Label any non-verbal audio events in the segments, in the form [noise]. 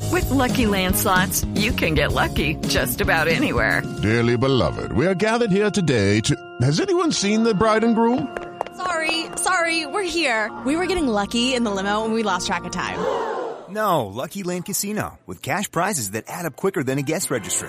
With Lucky Land slots, you can get lucky just about anywhere. Dearly beloved, we are gathered here today to. Has anyone seen the bride and groom? Sorry, sorry, we're here. We were getting lucky in the limo and we lost track of time. No, Lucky Land Casino, with cash prizes that add up quicker than a guest registry.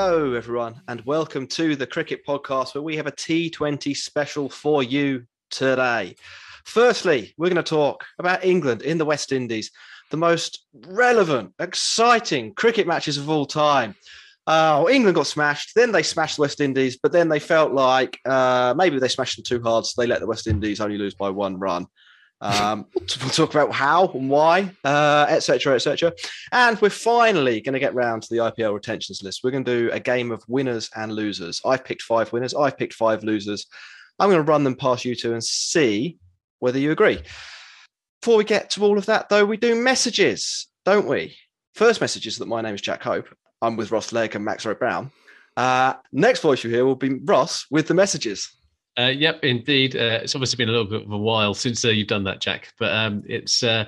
Hello, everyone, and welcome to the Cricket Podcast, where we have a T20 special for you today. Firstly, we're going to talk about England in the West Indies, the most relevant, exciting cricket matches of all time. Uh, England got smashed, then they smashed the West Indies, but then they felt like uh, maybe they smashed them too hard, so they let the West Indies only lose by one run. Um, we'll talk about how and why, etc., uh, etc. Et and we're finally going to get round to the IPL retentions list. We're going to do a game of winners and losers. I've picked five winners. I've picked five losers. I'm going to run them past you two and see whether you agree. Before we get to all of that, though, we do messages, don't we? First message is that my name is Jack Hope. I'm with Ross Legg and Max Rowe Brown. Uh, next voice you hear will be Ross with the messages. Uh, yep, indeed. Uh, it's obviously been a little bit of a while since uh, you've done that, Jack. But um, it's uh,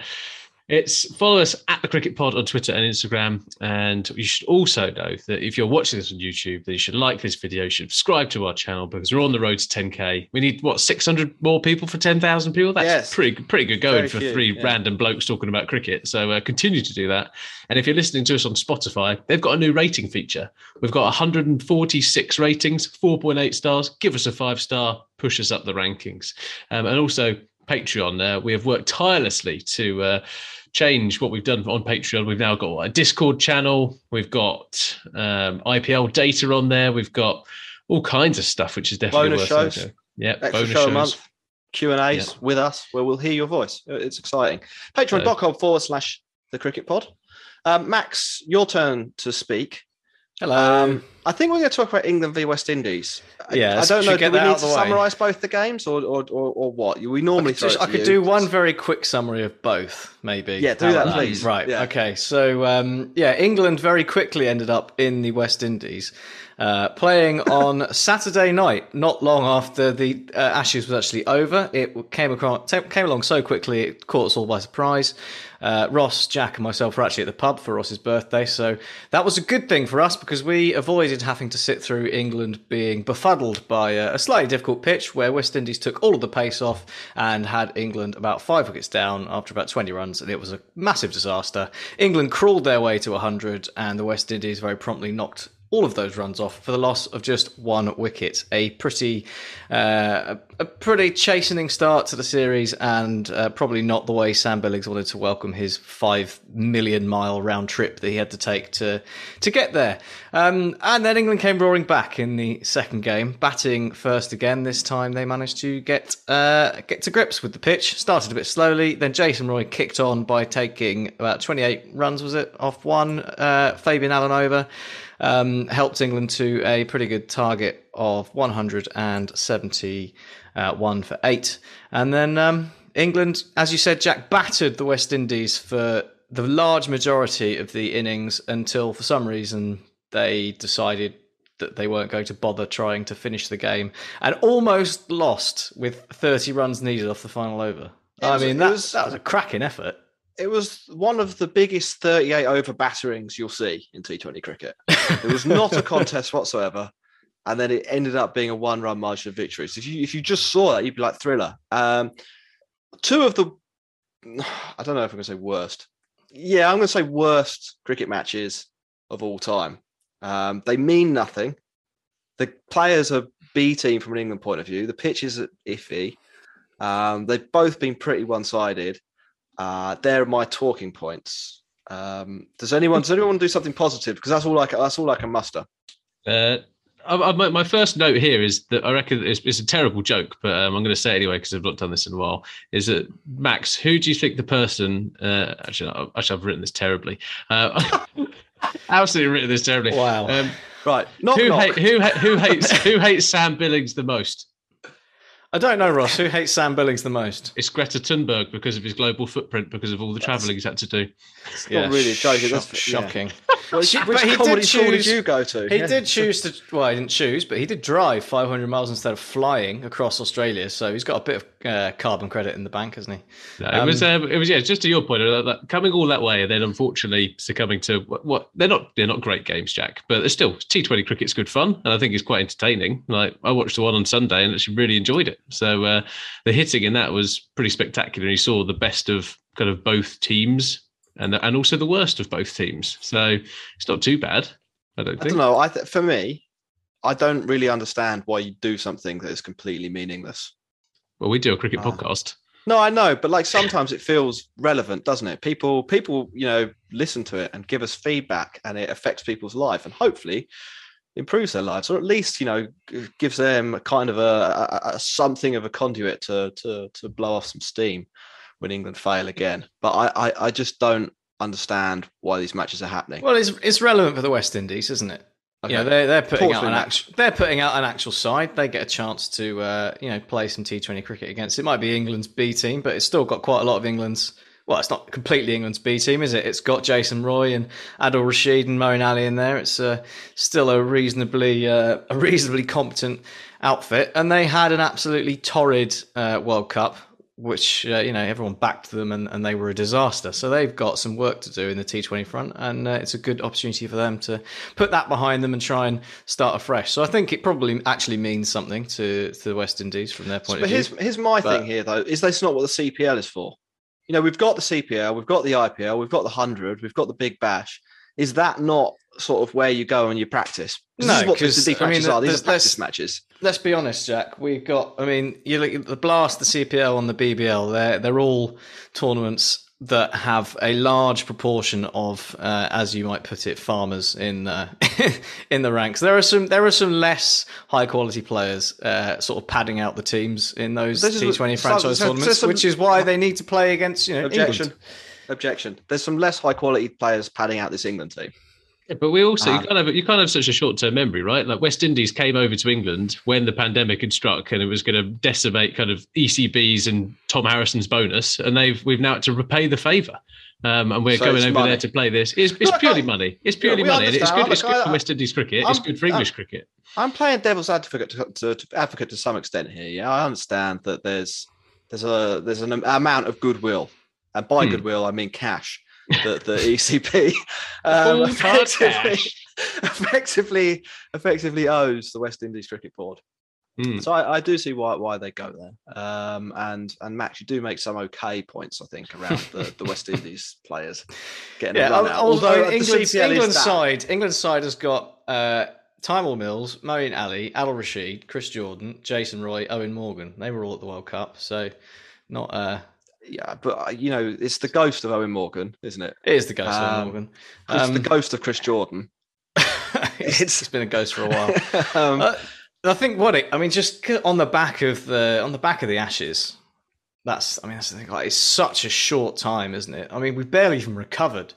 it's follow us at the Cricket Pod on Twitter and Instagram. And you should also know that if you're watching this on YouTube, that you should like this video, subscribe to our channel because we're on the road to 10k. We need what 600 more people for 10,000 people. That's yes. pretty pretty good going Very for few, three yeah. random blokes talking about cricket. So uh, continue to do that. And if you're listening to us on Spotify, they've got a new rating feature. We've got 146 ratings, 4.8 stars. Give us a five star, push us up the rankings, um, and also Patreon. Uh, we have worked tirelessly to uh, change what we've done on Patreon. We've now got a Discord channel. We've got um, IPL data on there. We've got all kinds of stuff, which is definitely bonus worth shows. Yeah, Extra bonus show shows. a month. Q and A's Yeah. with us, where we'll hear your voice. It's exciting. Patreon.com forward slash the cricket pod. Um, Max, your turn to speak. Hello. Um, I think we're going to talk about England v West Indies. I- Yeah, I don't know. Do we that need to of the way? summarise both the games, or or, or, or what? We I normally could, throw just- I could do one very quick summary of both, maybe. Yeah, do that, about please. Right. Yeah. Okay. So, um, yeah, England very quickly ended up in the West Indies, uh, playing on Saturday night, not long after the uh, Ashes was actually over. It came across, came along so quickly, it caught us all by surprise. Uh, Ross, Jack, and myself were actually at the pub for Ross's birthday, so that was a good thing for us because we avoided having to sit through England being befuddled by a, a slightly difficult pitch where West Indies took all of the pace off and had England about five wickets down after about 20 runs, and it was a massive disaster. England crawled their way to 100, and the West Indies very promptly knocked all of those runs off for the loss of just one wicket. A pretty, uh, a, pretty chastening start to the series, and uh, probably not the way Sam Billings wanted to welcome his five million mile round trip that he had to take to to get there. Um, and then England came roaring back in the second game, batting first again. This time they managed to get uh, get to grips with the pitch. Started a bit slowly, then Jason Roy kicked on by taking about 28 runs, was it, off one uh, Fabian Allen over um, helped England to a pretty good target of 171 for eight. And then um, England, as you said, Jack, battered the West Indies for the large majority of the innings until, for some reason, they decided that they weren't going to bother trying to finish the game, and almost lost with 30 runs needed off the final over. I mean, that, was- that was a cracking effort. It was one of the biggest 38 over batterings you'll see in T20 cricket. It was not a [laughs] contest whatsoever. And then it ended up being a one run margin of victory. So if you, if you just saw that, you'd be like thriller. Um, two of the, I don't know if I'm going to say worst. Yeah, I'm going to say worst cricket matches of all time. Um, they mean nothing. The players are B team from an England point of view. The pitch is iffy. Um, they've both been pretty one sided. Uh, they're my talking points. Um, does anyone does anyone want to do something positive? Because that's all I can, that's all I can muster. Uh, I, I, my, my first note here is that I reckon it's, it's a terrible joke, but um, I'm going to say it anyway because I've not done this in a while. Is that Max? Who do you think the person? Uh, actually, no, actually, I've written this terribly. Uh, [laughs] absolutely written this terribly. Wow. Um, right. Knock, who, knock. hate, who, who hates who hates Sam Billings the most? I don't know, Ross. Who hates Sam Billings the most? It's Greta Thunberg because of his global footprint, because of all the travelling he's had to do. It's not really a joke. shock- that's yeah. shocking. Which, which comedy did did you go to? He Yeah. did choose to. Well, he didn't choose, but he did drive 500 miles instead of flying across Australia. So he's got a bit of uh, carbon credit in the bank, hasn't he? No, it was um, it was yeah, just to your point, uh, that coming all that way and then unfortunately succumbing to what, what they're not they're not great games, Jack, but they're still T Twenty cricket's good fun and I think it's quite entertaining. Like I watched the one on Sunday and actually really enjoyed it. So uh, the hitting in that was pretty spectacular. You saw the best of kind of both teams and and also the worst of both teams. So it's not too bad. I don't I think. don't know. I th- for me, I don't really understand why you do something that is completely meaningless. Well, we do a cricket Ah. podcast. No, I know, but like sometimes it feels relevant, doesn't it? People, people, you know, listen to it and give us feedback, and it affects people's life, and hopefully improves their lives, or at least you know gives them a kind of a, a, a something of a conduit to to to blow off some steam when England fail again. But I, I, I just don't understand why these matches are happening. Well, it's it's relevant for the West Indies, isn't it? Okay. You know, they're they're putting Talk out an actual they're putting out an actual side. They get a chance to uh, you know play some T Twenty cricket against. It might be England's B team, but it's still got quite a lot of England's. Well, it's not completely England's B team, is it? It's got Jason Roy and Adil Rashid and Moeen Ali in there. It's uh, still a reasonably uh, a reasonably competent outfit, and they had an absolutely torrid uh, World Cup which uh, you know everyone backed them and, and they were a disaster. So they've got some work to do in the T20 front, and uh, it's a good opportunity for them to put that behind them and try and start afresh. So I think it probably actually means something to, to the West Indies from their point but of view. here's here's my But- thing here though: is this not what the CPL is for. You know, we've got the CPL, we've got the IPL, we've got the hundred, we've got the Big Bash. Is that not sort of where you go and you practice? No, is what the, 'cause, I mean, are. These are practice matches. Let's be honest, Jack. We've got. I mean, you look at the Blast, the CPL, and the BBL. They're they're all tournaments that have a large proportion of, uh, as you might put it, farmers in uh, [laughs] in the ranks. There are some there are some less high quality players, uh, sort of padding out the teams in those T Twenty franchise so- tournaments, some- which is why they need to play against you know Objection. England. Objection. There's some less high quality players padding out this England team. Yeah, but we also Um, you can't have you can't have such a short term memory, right? Like West Indies came over to England when the pandemic had struck and it was going to decimate kind of ECBs and Tom Harrison's bonus, and they've we've now had to repay the favour. Um, and we're So going over money. there to play this. It's, it's purely money. It's purely we money, it's good. It's good I- for West Indies cricket. I'm- it's good for English I'm- cricket. I'm playing devil's advocate to, to, to advocate to some extent here. Yeah, I understand that there's there's a there's an amount of goodwill, and by Hmm. goodwill I mean cash. That the ECB [laughs] um, [laughs] effectively, effectively effectively owes the West Indies Cricket Board. Hmm. So I, I do see why why they go there. Um, and and Max, you do make some okay points, I think, around the, the West [laughs] Indies players getting Yeah, a run out. Although I mean, the England's, CPL is England's that. side, England's side has got uh, Tymal Mills, Moeen Ali, Adil Rashid, Chris Jordan, Jason Roy, Eoin Morgan. They were all at the World Cup, so not. Uh, Yeah, but uh, you know, it's the ghost of Eoin Morgan, isn't it? it is the ghost of Eoin Um, Morgan. It's the Um, ghost of Chris Jordan. [laughs] it's, it's been a ghost for a while. [laughs] um, Uh, I think what it. I mean, just on the back of the on the back of the Ashes. That's. I mean, that's the thing. Like, it's such a short time, isn't it? I mean, we've barely even recovered.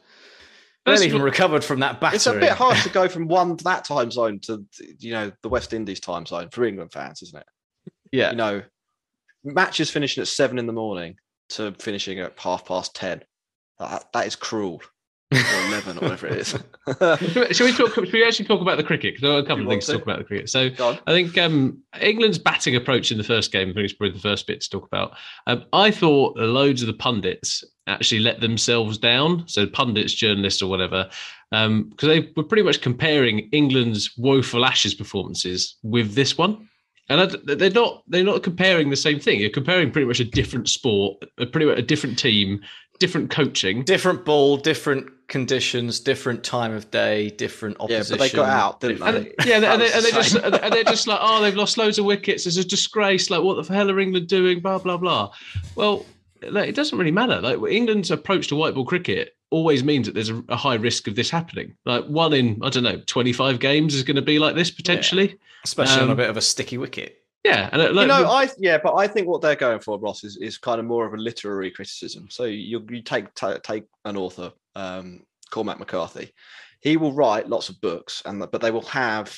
That's Barely even recovered from that battery. it's a bit hard to [laughs] go from one that time zone to you know the West Indies time zone for England fans, isn't it? Yeah. You know, matches finishing at seven in the morning to finishing at half past ten. That, that is cruel. [laughs] or eleven, or whatever it is. Shall we talk? Should we actually talk about the cricket? there are a couple of things to talk about the cricket. So I think um, England's batting approach in the first game, I think it's probably the first bit to talk about. Um, I thought loads of the pundits actually let themselves down. So pundits, journalists, or whatever, because they were pretty much comparing England's woeful Ashes performances with this one. And I- they're not they're not comparing the same thing. You're comparing pretty much a different sport, a pretty much a different team, different coaching, different ball, different conditions, different time of day, different opposition. Yeah, but they got out, didn't different- they? Yeah, and, they, and, they [laughs] just, and they're just like, oh, they've lost loads of wickets. It's a disgrace. Like, what the hell are England doing? Blah blah blah. Well, like, it doesn't really matter. Like England's approach to white ball cricket always means that there's a, a high risk of this happening. Like one in I don't know, 25 games is going to be like this potentially, especially on a Um, bit of a sticky wicket. Yeah, and uh, you know, I yeah, but I think what they're going for, Ross, is, is kind of more of a literary criticism. So you you take ta- take an author, um, Cormac McCarthy, he will write lots of books, and but they will have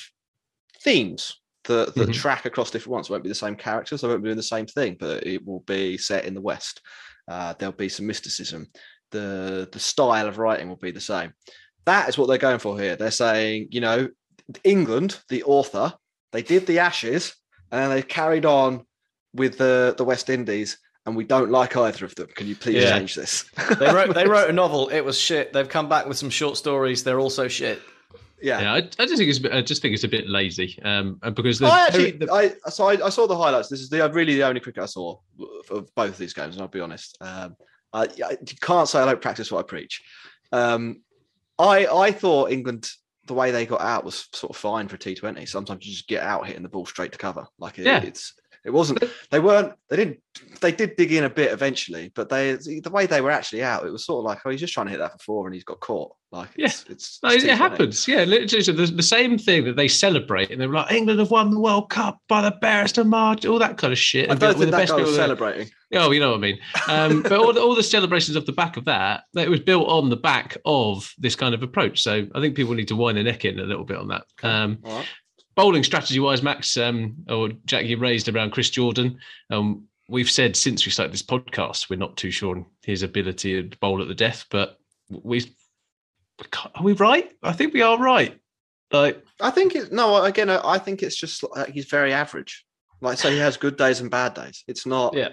themes that that Mhm. track across different ones. It won't be the same characters. They won't be doing the same thing, but it will be set in the West. Uh, there'll be some mysticism. The the style of writing will be the same. That is what they're going for here. They're saying, you know, England, the author, they did the Ashes, and then they carried on with the the West Indies, and we don't like either of them. Can you please Yeah. change this? they wrote they [laughs] wrote a novel. It was shit. They've come back with some short stories. They're also shit. Yeah. yeah, I, I just think it's a bit, I just think it's a bit lazy, um, and because the, I actually, I so I, I saw the highlights. This is the really the only cricket I saw of both of these games, and I'll be honest. Um, I, I you can't say I don't practice what I preach. Um, I I thought England the way they got out was sort of fine for T Twenty. Sometimes you just get out hitting the ball straight to cover. Like it, Yeah. it's it wasn't. They weren't. They didn't. They did dig in a bit eventually, but they the way they were actually out, it was sort of like oh he's just trying to hit that for four and he's got caught. Like it's it's, it's it T20. happens. Yeah, literally. The, the same thing that they celebrate, and they're like, England have won the World Cup by the barest of margin, all that kind of shit. I And don't think the that best guy was there- celebrating. Oh, you know what I mean. Um, [laughs] but all the, all the celebrations off the back of that, that it was built on the back of this kind of approach. So I think people need to wind their neck in a little bit on that. Um, All right. Bowling strategy wise, Max um, or Jack, you raised around Chris Jordan. Um, we've said since we started this podcast, we're not too sure on his ability to bowl at the death, but we are we right? I think we are right. Like I think it's no. Again, I think it's just like he's very average. Like so, he has good days and bad days. It's not. Yeah.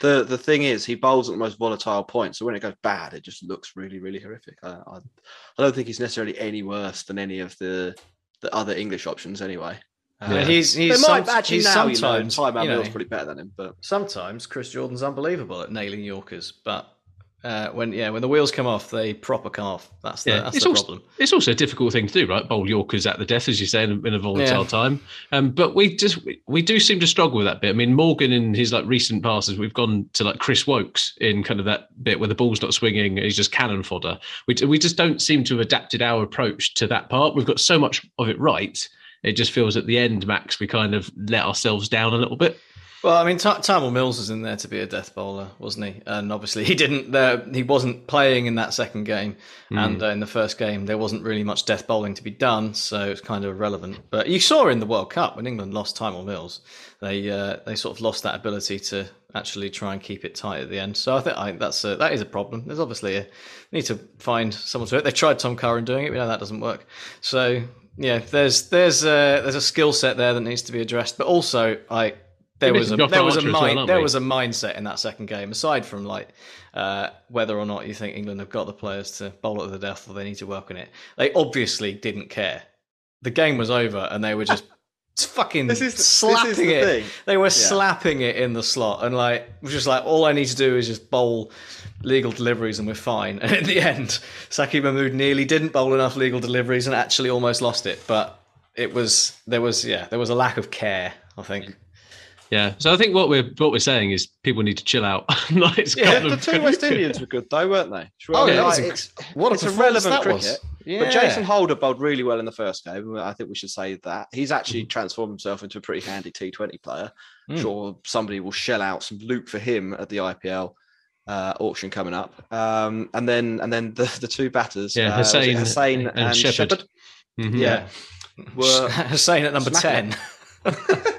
The the thing is, he bowls at the most volatile point. So when it goes bad, it just looks really really horrific. I I, I don't think he's necessarily any worse than any of the the other English options anyway. Yeah, um, he's- he's They might some- actually he's now. sometimes, you know, Ty you know- probably better than him, but Sometimes Chris Jordan's unbelievable at nailing Yorkers, but uh, when yeah, when the wheels come off, they proper off. That's the Yeah, that's it's the also, problem. It's also a difficult thing to do, right? Bowl Yorkers at the death, as you say, in a, in a volatile Yeah. time. Um, but we just we, we do seem to struggle with that bit. I mean, Morgan in his like recent passes, we've gone to like Chris Woakes in kind of that bit where the ball's not swinging, he's just cannon fodder. We we just don't seem to have adapted our approach to that part. We've got so much of it right. It just feels at the end, Max, we kind of let ourselves down a little bit. Well, I mean, Tymal Mills was in there to be a death bowler, wasn't he? And obviously, he didn't. Uh, he wasn't playing in that second game, Mm. and uh, in the first game, there wasn't really much death bowling to be done, so it's kind of irrelevant. But you saw in the World Cup when England lost Tymal Mills, they uh, they sort of lost that ability to actually try and keep it tight at the end. So I think I think that's a, that is a problem. There's obviously a need to find someone to do it. They tried Tom Curran doing it, we know that doesn't work. So yeah, there's there's a, there's a skill set there that needs to be addressed, but also I there was a there was a Archer as well, there we? was a mindset in that second game. Aside from like uh, whether or not you think England have got the players to bowl it to the death or they need to work on it, they obviously didn't care. The game was over and they were just [laughs] fucking This is- this is slapping the it. thing. They were Yeah. slapping it in the slot and like was just like all I need to do is just bowl legal deliveries and we're fine. [laughs] And in the end, Saqib Mahmood nearly didn't bowl enough legal deliveries and actually almost lost it. But it was there was yeah there was a lack of care. I think. Yeah. So I think what we're what we're saying is people need to chill out. [laughs] like, it's yeah, kind the two West Indians were good though, weren't they? Oh, yeah, Like, it it's what a it's performance irrelevant that was. cricket. Yeah. But Jason Holder bowled really well in the first game. I think we should say that he's actually Mm-hmm. transformed himself into a pretty handy T20 player. Mm. Sure, somebody will shell out some loot for him at the IPL uh, auction coming up. Um, and then and then the, the two batters, Yeah, uh, was it Hosein Hosein and and, Shepherd. Shepherd. Mhm. Yeah, were [laughs] Hosein at number smacking ten. [laughs]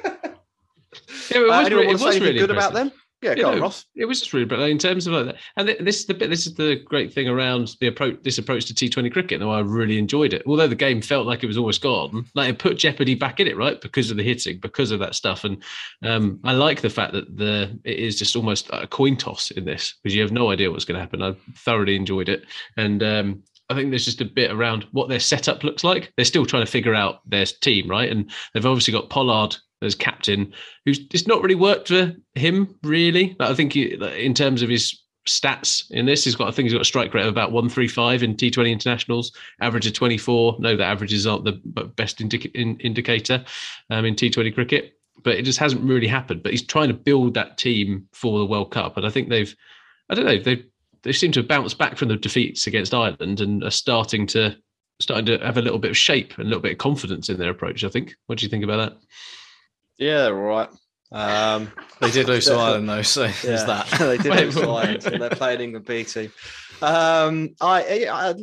it. Yeah, it Uh, was, re- it was really good about them? Yeah, go on, Ross. It was just really, but in terms of like that, and this is the bit. This is the great thing around the approach. This approach to T20 cricket, and why I really enjoyed it. Although the game felt like it was almost gone, like it put jeopardy back in it, right? Because of the hitting, because of that stuff, and um, I like the fact that the it is just almost a coin toss in this because you have no idea what's going to happen. I thoroughly enjoyed it, and um, I think there's just a bit around what their setup looks like. They're still trying to figure out their team, right? And they've obviously got Pollard as captain, who's it's not really worked for him, really. Like, I think he, in terms of his stats in this, he's got I think he's got a strike rate of about one three five in T20 internationals, average of twenty four. No, the averages aren't the best in, indicator um, in T20 cricket, but it just hasn't really happened. But he's trying to build that team for the World Cup, and I think they've, I don't know, they've they seem to have bounced back from the defeats against Ireland and are starting to starting to have a little bit of shape and a little bit of confidence in their approach. I think. What do you think about that? Yeah, they're all right. Um, They did lose to [laughs] Ireland though, so there's that. [laughs] they did lose to [laughs] Ireland, and they're playing England B team. Um, I, I,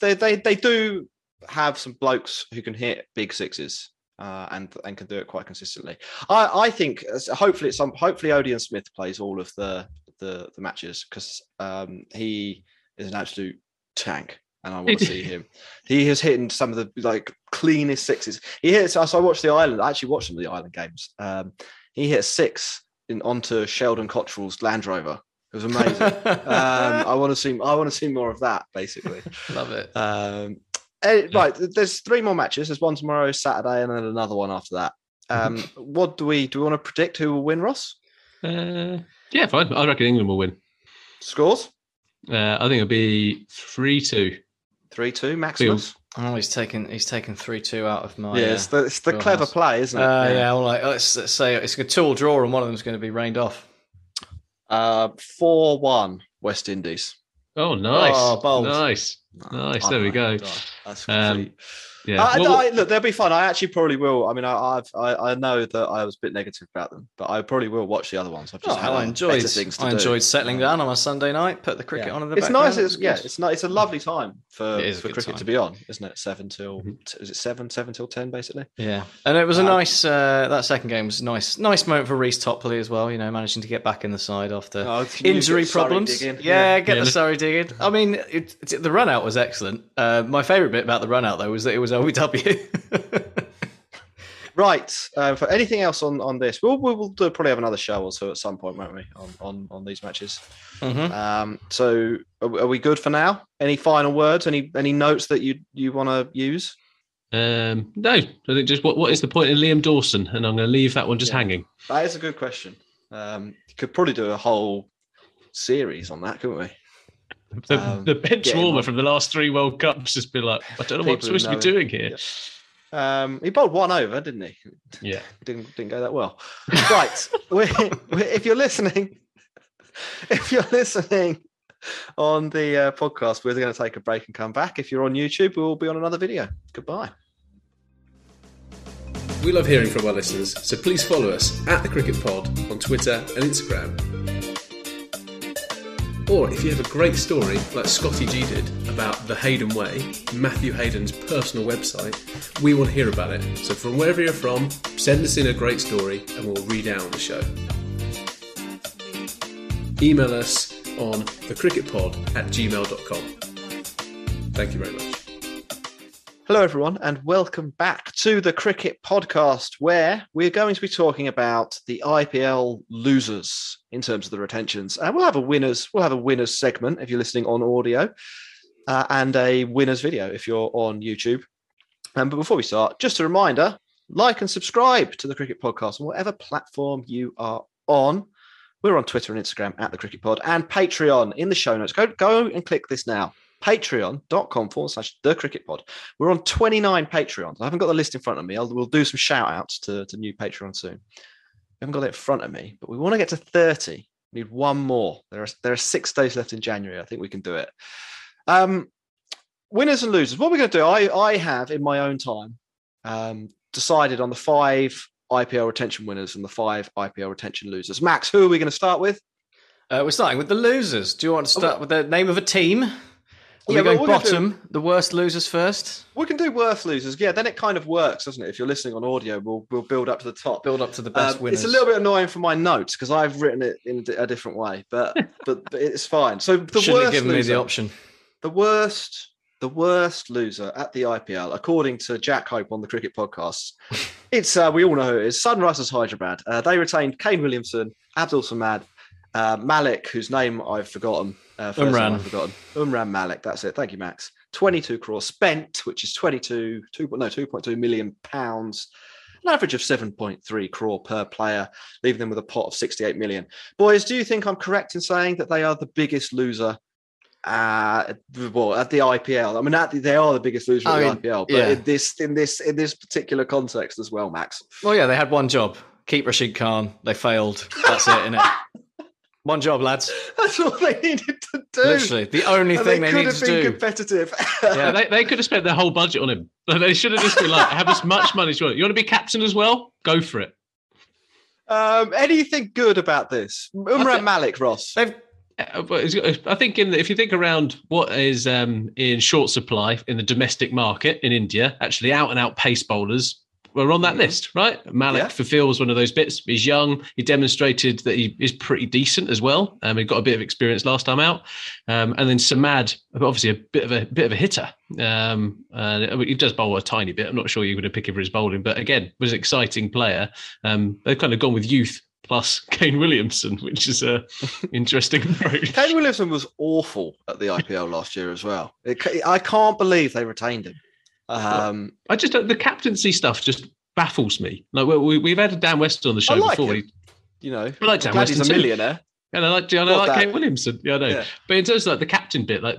they, they, they do have some blokes who can hit big sixes. Uh, and and can do it quite consistently. I, I think hopefully it's some hopefully Odean Smith plays all of the the, the matches because um, he is an absolute tank and I want to see him. He has hit some of the like cleanest sixes. He hits. So I watched the island. I actually watched some of the island games. Um, he hit six in onto Sheldon Cottrell's Land Rover. It was amazing. [laughs] um, I want to see. I want to see more of that. Basically, [laughs] love it. Um, eh, right, there's three more matches. There's one tomorrow, Saturday, and then another one after that. Um, [laughs] what do we do? We want to predict who will win, Ross? Uh, yeah, fine. I reckon England will win. Scores? Uh, I think it'll be three two. Three two, Maximus. Oh, he's taken he's taken three two out of my. Yeah, it's the, it's the uh, clever wheelhouse. play, isn't it? Uh, yeah, well, like, let's, let's say it's a two-all draw, and one of them's going to be rained off. Uh, four one West Indies. Oh, nice, Oh, bold. nice, nice. Oh There we go. God, That's Um, complete. Yeah. I, Well, I- look, they'll be fun. I actually probably will. I mean, I, I've I, I know that I was a bit negative about them, but I probably will watch the other ones. I've just Oh, had I enjoyed things to I do. enjoyed settling down on a Sunday night, put the cricket Yeah. on in the It's background. nice. It's, yeah, it's nice. It's a lovely time for, It is a for cricket time. to be on, isn't it? Seven till is it seven? Seven till ten, basically. Yeah, and it was a Um, nice. Uh, that second game was nice, nice moment for Reece Topley as well. You know, managing to get back in the side after Oh, injury problems. Yeah, Yeah. get Yeah. the Surrey digging. I mean, it, it, the run out was excellent. Uh, my favourite bit about the run out though was that it was OEW. Right. Uh, for anything else on on this, we'll we'll, we'll do, probably have another show or so at some point, won't we? On on, on these matches. Mhm. Um. So are, are we good for now? Any final words? Any any notes that you you want to use? Um, no, I think just what, what is the point in Liam Dawson? And I'm going to leave that one just Yeah. hanging. That is a good question. Um. You could probably do a whole series on that, couldn't we? The, Um, the bench warmer on. from the last three World Cups just been like, I don't know what I'm People who supposed to be him. doing here. Um, he bowled one over, didn't he? Yeah. [laughs] Didn't didn't go that well. right. [laughs] we we if you're listening, [laughs] if you're listening on the uh, podcast, we're going to take a break and come back. If you're on YouTube, we will be on another video. Goodbye. We love hearing from our listeners, so please follow us at the Cricket Pod on Twitter and Instagram. Or if you have a great story like Scotty G did about the Hayden Way, Matthew Hayden's personal website, we want to hear about it. So from wherever you're from, send us in a great story and we'll read out on the show. Email us on thecricketpod at gmail.com. Thank you very much. Hello, everyone, and welcome back to the Cricket Podcast, where we're going to be talking about the IPL losers in terms of the retentions. And we'll have a winners. We'll have a winners segment if you're listening on audio, uh, and a winners video if you're on YouTube. Um, but before we start, just a reminder: like and subscribe to the Cricket Podcast on whatever platform you are on. We're on Twitter and Instagram at the Cricket Pod and Patreon in the show notes. Go go and click this now patreon.com forward slash the cricket pod. We're on 29 Patreons. I haven't got the list in front of me. I'll, we'll do some shout outs to, to new Patreon soon. We haven't got it in front of me, but we want to get to 30. We need one more. There are, there are six days left in January. I think we can do it. Um, winners and losers. What we're going to do, I, I have in my own time um, decided on the five IPL retention winners and the five IPL retention losers. Max, who are we going to start with? Uh, we're starting with the losers. Do you want to start with the name of a team? Are Yeah, we going gonna do- bottom, the worst losers first? We can do worst losers. Yeah, then it kind of works, doesn't it? If you're listening on audio, we'll we'll build up to the top. Build up to the best Um, winners. It's a little bit annoying for my notes because I've written it in a different way, but [laughs] but, but it's fine. So the Shouldn't worst have given me the option. the worst, the worst loser at the IPL, according to Jack Hope on the Cricket Podcast, [laughs] it's uh, we all know who it is. Sunrisers Hyderabad. Uh, they retained Kane Williamson, Abdul Samad, uh, Malik, whose name I've forgotten. Uh, first Umran. I've forgotten. Umran Malik. That's it. Thank you, Max. Twenty-two crores spent, which is twenty-two, two no, two point two million pounds. An average of 7.3 crore per player, leaving them with a pot of 68 million. Boys, do you think I'm correct in saying that they are the biggest loser uh, well, at the IPL. I mean, at the, they are the biggest loser I at mean, the IPL, but yeah. in this in this in this particular context as well, Max. Well, yeah, they had one job: keep Rashid Khan. They failed. That's it, innit? [laughs] One job, lads. [laughs] That's all they needed to do. Literally, the only And thing they they, could needed have to been do. competitive. [laughs] Yeah, they, they could have spent their whole budget on him. They should have just been like, have as much money as you want. You want to be captain as well? Go for it. um, anything good about this? Umran Malik, Ross. They've Uh, but it's- I think in the, if you think around what is um, in short supply in the domestic market in India, actually out and out pace bowlers were on that list, right? Malik Mm-hmm. Yeah. fulfills one of those bits. He's young. He demonstrated that he is pretty decent as well. Um, he got a bit of experience last time out, um, and then Samad, obviously a bit of a bit of a hitter. Um, uh, he does bowl a tiny bit. I'm not sure you're going to pick him for his bowling, but again, was an exciting player. Um, they've kind of gone with youth plus [laughs] Kane Williamson, which is a [laughs] interesting approach. Kane Williamson was awful at the IPL last year as well. It, I can't believe they retained him. Um, I just don't, the captaincy stuff just baffles me. Like we, we, we've had Dan West on the show I like before. him. you know, I like I'm Dan glad Weston he's a too. millionaire. And I like, and I like that- Kane Williamson. Yeah, I know. Yeah. But in terms of like the captain bit, like,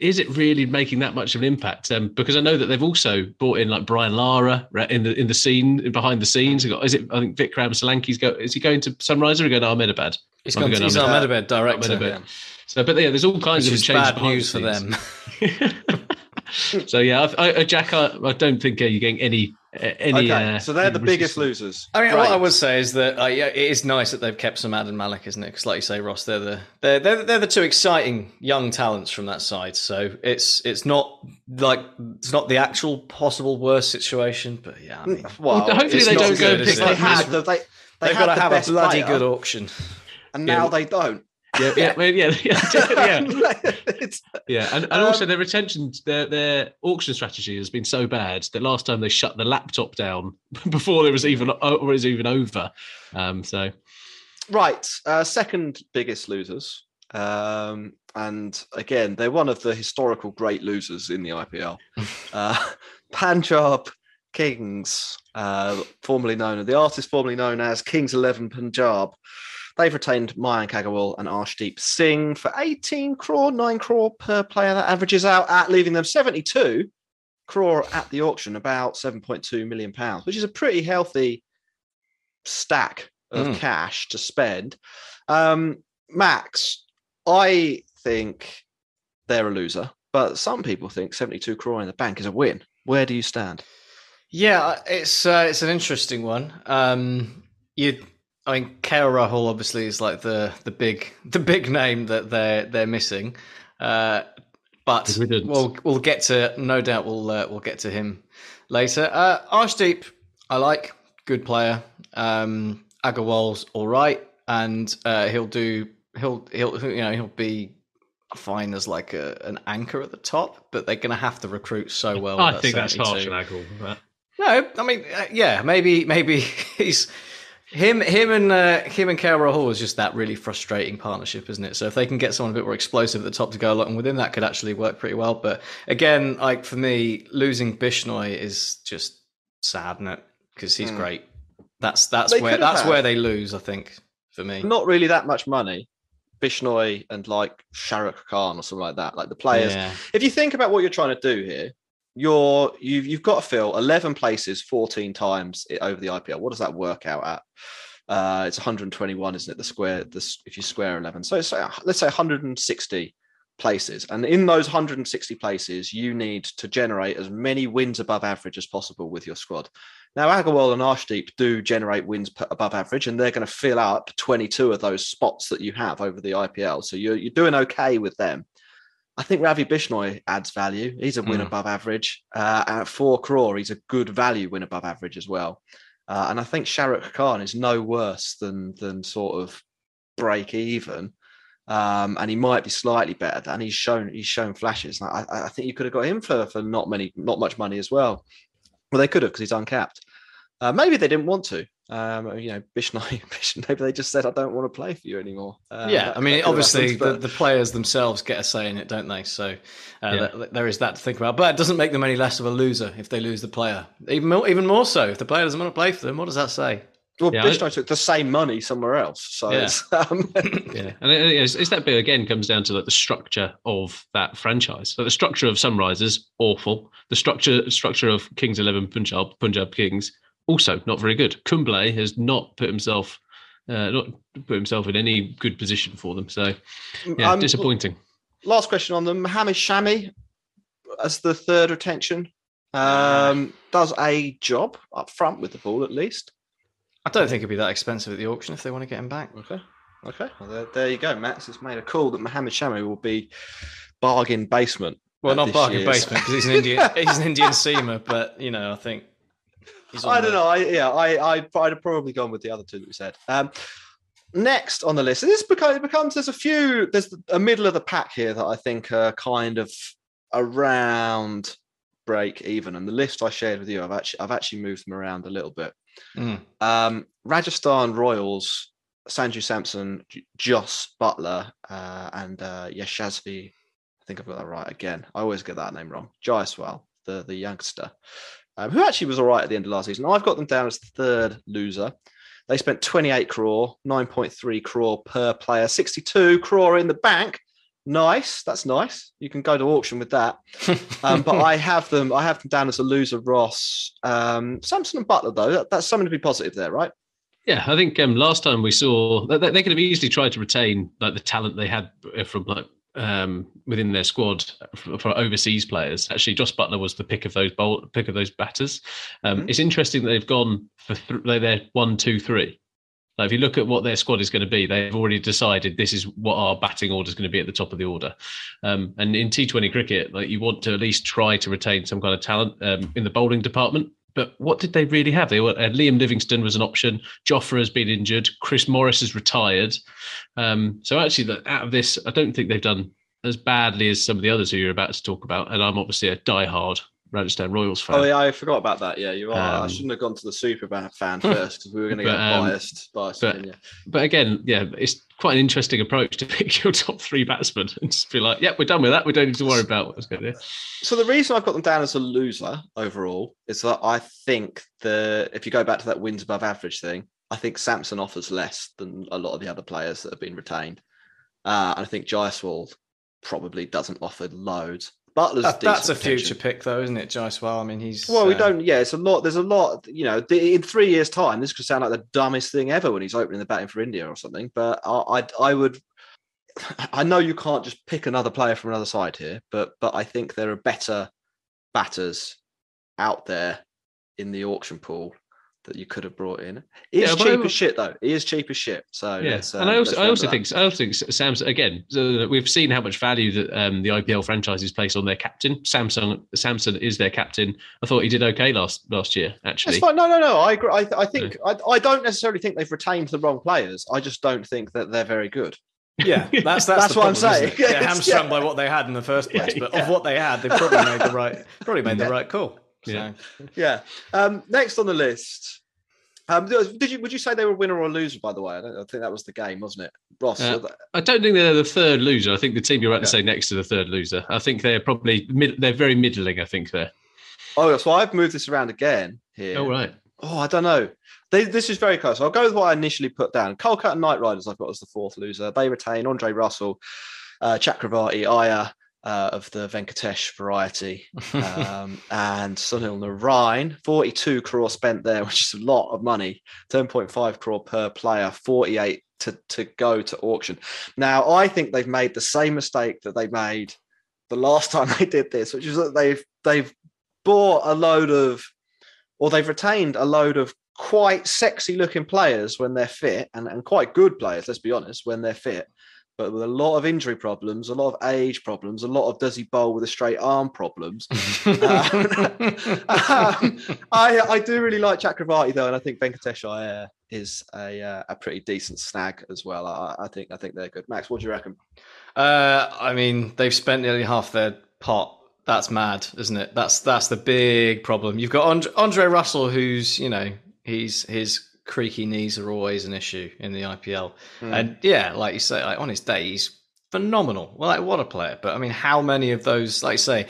is it really making that much of an impact? Um, because I know that they've also brought in like Brian Lara right, in the in the scene behind the scenes. Got, is it? I think Vikram Solanki's go. Is he going to Sunrise or going to Ahmedabad? He's going, be gone to- he's Ahmedabad. Ahmedabad director. Ahmedabad. So, but yeah, there's all kinds Which of is changes bad behind news for them. [laughs] scenes. [laughs] so yeah, I, I, Jack, I, I don't think uh, you're getting any uh, any. okay, uh, so they're the biggest losers. I mean, Right. what I would say is that uh, yeah, it is nice that they've kept some and Malik, isn't it? Because, like you say, Ross, they're the they're, they're they're the two exciting young talents from that side. So it's it's not like it's not the actual possible worst situation, but yeah, I mean, Well, Well, hopefully it's they not don't go good, and pick? They like had the, they, they they've had got to the have a bloody player, good auction. and now but- they don't. Yeah, yeah, [laughs] yeah, [laughs] yeah, [laughs] yeah. Yeah, and, and Um, also their retention, their their auction strategy has been so bad that last time they shut the laptop down before it was even or was even over. Um, so Right, uh, second biggest losers, um, and again they're one of the historical great losers in the IPL. uh, Punjab Kings, uh, formerly known as the artist formerly known as Kings Eleven Punjab. They've retained Mayank Agarwal and Arshdeep Singh for 18 crore, 9 crore per player. That averages out at leaving them 72 crore at the auction, about 7.2 million pounds, which is a pretty healthy stack of Mm. cash to spend. Um, Max, I think they're a loser, but some people think 72 crore in the bank is a win. Where do you stand? Yeah, it's uh, it's an interesting one. Um, you, I mean, KL Rahul obviously is like the the big the big name that they're they're missing. Uh, but we'll we'll get to no doubt we'll uh, we'll get to him later. Uh, Arshdeep, I like good player. Um, Agarwal's all right, and uh, he'll do he'll he'll you know he'll be fine as like a, an anchor at the top, but they're going to have to recruit so well. I that think that's harsh 72. and Aggle. No, I mean, uh, yeah, maybe, maybe [laughs] he's him, him, and uh, him and KL Rahul is just that really frustrating partnership, isn't it? So if they can get someone a bit more explosive at the top to go along with him, that could actually work pretty well. But again, like for me, losing Bishnoi is just sad, isn't it? Because he's Hmm. great. That's that's They where that's had- where they lose, I think, for me. Not really that much money. Bishnoi and like Shahrukh Khan or something like that. Like the players. Yeah. If you think about what you're trying to do here, you're you've you've got to fill 11 places 14 times over the IPL. What does that work out at? Uh, it's 121, isn't it? The square, this if you square 11, so uh, let's say 160 places, and in those 160 places, you need to generate as many wins above average as possible with your squad. Now, Agarwal and Arshdeep do generate wins above average, and they're going to fill up 22 of those spots that you have over the IPL. So you're you're doing okay with them. I think Ravi Bishnoi adds value. He's a win Mm. above average. Uh, and at four crore, he's a good value win above average as well. Uh, and I think Shahrukh Khan is no worse than than sort of break even. Um, and he might be slightly better. And he's shown he's shown flashes. I, I think you could have got him for for not many not much money as well. Well, they could have because he's uncapped. Uh, maybe they didn't want to. Um, you know, Bishnoi, Bish, maybe [laughs] they just said, "I don't want to play for you anymore." Uh, yeah, that- I mean, obviously, happened, the, but- the players themselves get a say in it, don't they? So uh, Yeah. th- there is that to think about. But it doesn't make them any less of a loser if they lose the player. Even more, even more so if the player doesn't want to play for them. What does that say? Well, Yeah, Bishnoi took the same money somewhere else, so Yeah. it's, um, [laughs] [laughs] Yeah, and it, it's, it's that bit again comes down to like the structure of that franchise. So the structure of Sunrisers awful. The structure structure of Kings Eleven Punjab Punjab Kings also not very good. Kumble has not put himself uh, not put himself in any good position for them. So yeah, Um, disappointing. last question on them. Mohamed Shami as the third retention um, does a job up front with the ball at least. I don't think it'd be that expensive at the auction if they want to get him back. Okay. Okay. Well, there, there you go. Max has made a call that Mohamed Shami will be bargain basement. Well, not bargain year's- basement because he's an Indian. he's an Indian seamer, but you know, I think. He's I don't the- know. I yeah, I, I I'd have probably gone with the other two that we said. Um, next on the list, this becomes, it becomes there's a few there's a middle of the pack here that I think are kind of around break even. And the list I shared with you, I've actually I've actually moved them around a little bit. Mm. Um, Rajasthan Royals, Sanju Samson, J- Jos Buttler, uh, and uh, Yashasvi. I think I've got that right again. I always get that name wrong. Jaiswal, the the youngster, um, who actually was all right at the end of last season. I've got them down as the third loser. They spent 28 crore, 9.3 crore per player, 62 crore in the bank. Nice, that's nice. You can go to auction with that. [laughs] Um, but I have them. I have them down as a loser. Ross, um, Samson, and Buttler though. That, that's something to be positive there, right? Yeah, I think um, last time we saw they, they could have easily tried to retain like the talent they had from like um, within their squad for, overseas players. Actually, Jos Buttler was the pick of those bowl, pick of those batters. Um, It's interesting that they've gone for th- they're there one, two, three. Like if you look at what their squad is going to be, they've already decided this is what our batting order is going to be at the top of the order. Um, and in T20 cricket, like you want to at least try to retain some kind of talent um, in the bowling department. But what did they really have? They were uh, Liam Livingstone was an option. Jofra has been injured. Chris Morris has retired. Um, so actually, the, out of this, I don't think they've done as badly as some of the others who you're about to talk about. And I'm obviously a diehard Rajasthan Royals fan. Oh yeah, I forgot about that. Yeah, you're right. I Um, shouldn't have gone to the super fan fan [laughs] first because we were going to get um, biased. Biased but, but again, yeah, it's quite an interesting approach to [laughs] pick your top three batsmen and just be like, yeah, we're done with that. We don't need to worry about what's going to. So the reason I've got them down as a loser overall is that I think the if you go back to that wins above average thing, I think Samson offers less than a lot of the other players that have been retained, uh, and I think Jaiswal probably doesn't offer loads. Buttler's That- that's a future pick, though, isn't it, Jaiswal? I mean, he's Well, we uh, don't. Yeah, it's a lot. There's a lot. You know, the, in three years' time, this could sound like the dumbest thing ever when he's opening the batting for India or something. But I, I, I would. [laughs] I know you can't just pick another player from another side here, but but I think there are better batters out there in the auction pool that you could have brought in. He is Yeah, cheap I- as shit, though. He is cheap as shit. So Yeah, let's, uh, and I also, I also remember think, I also think Samson again. So we've seen how much value that um, the IPL franchises place on their captain. Samsung, Samson is their captain. I thought he did okay last last year. Actually, It's fine. No, no, no. I agree. I, I think I, I don't necessarily think they've retained the wrong players. I just don't think that they're very good. Yeah, [laughs] that's that's, That's the what I'm saying. it? [laughs] They're hamstrung yeah. by what they had in the first place, [laughs] but yeah. of what they had, they probably made the right probably made the right call. So. Yeah. [laughs] yeah. Um, next on the list. Um, did you? Would you say they were winner or loser? By the way, I, don't, I think that was the game, wasn't it, Ross? Uh, I don't think they're the third loser. I think the team you're about to say next to the third loser. I think they're probably mid, they're very middling. I think they're. oh, so I've moved this around again here. Oh right. Oh, I don't know. They, this is very close. I'll go with what I initially put down. Kolkata Knight Riders, I've got as the fourth loser. They retain Andre Russell, uh, Chakravarti, Iyer uh, of the Venkatesh variety, [laughs] um, and Sunil Narain. 42 crore spent there, [laughs] which is a lot of money. 10.5 crore per player, 48 to, to go to auction. Now, I think they've made the same mistake that they made the last [laughs] time they did this, which is that they've they've bought a load of or they've retained a load of quite sexy looking players when they're fit and, and quite good players, let's be honest, when they're fit. But with a lot of injury problems, a lot of age problems, a lot of does he bowl with a straight arm problems. [laughs] [laughs] um, I I do really like Chakravarti though, and I think Venkatesh Iyer is a uh, a pretty decent snag as well. I, I think I think they're good. Max, what do you reckon? Uh, I mean, they've spent nearly half their pot. That's mad, isn't it? That's that's the big problem. You've got Andre, Andre Russell, who's you know he's his creaky knees are always an issue in the IPL, Hmm. and yeah, like you say, like on his day he's phenomenal. Well, like what a player! But I mean, how many of those, like you say,